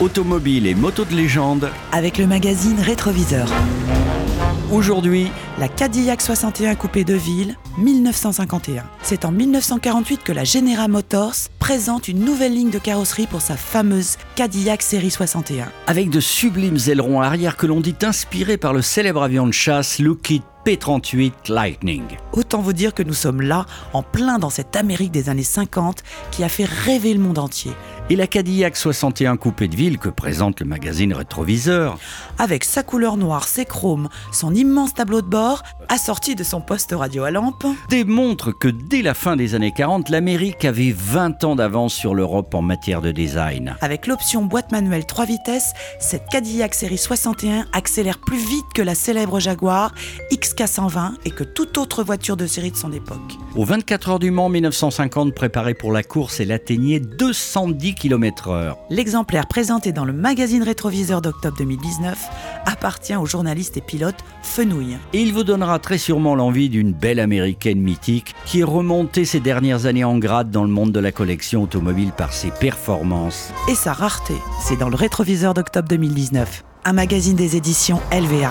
Automobile et moto de légende. avec le magazine Rétroviseur. Aujourd'hui, La Cadillac 61 coupé de ville, 1951. C'est en 1948 que la Genera Motors présente une nouvelle ligne de carrosserie pour sa fameuse Cadillac série 61. avec de sublimes ailerons arrière que l'on dit inspirés par le célèbre avion de chasse Lockheed P-38 Lightning. Autant vous dire que nous sommes là, en plein dans cette Amérique des années 50 qui a fait rêver le monde entier. Et la Cadillac 61 coupé de ville que présente le magazine Rétroviseur. Avec sa couleur noire, ses chromes, son immense tableau de bord, assorti de son poste radio à lampe, démontre que dès la fin des années 40, l'Amérique avait 20 ans d'avance sur l'Europe en matière de design. Avec l'option boîte manuelle 3 vitesses, cette Cadillac série 61 accélère plus vite que la célèbre Jaguar XK120 et que toute autre voiture de série de son époque. Au 24 heures du Mans 1950, préparé pour la course, elle atteignait 210 km/h. L'exemplaire présenté dans le magazine Rétroviseur d'octobre 2019 appartient au journaliste et pilote Fenouille. Et il vous donnera très sûrement l'envie d'une belle américaine mythique qui est remontée ces dernières années en grade dans le monde de la collection automobile par ses performances. Et sa rareté, c'est dans le Rétroviseur d'octobre 2019, un magazine des éditions LVA.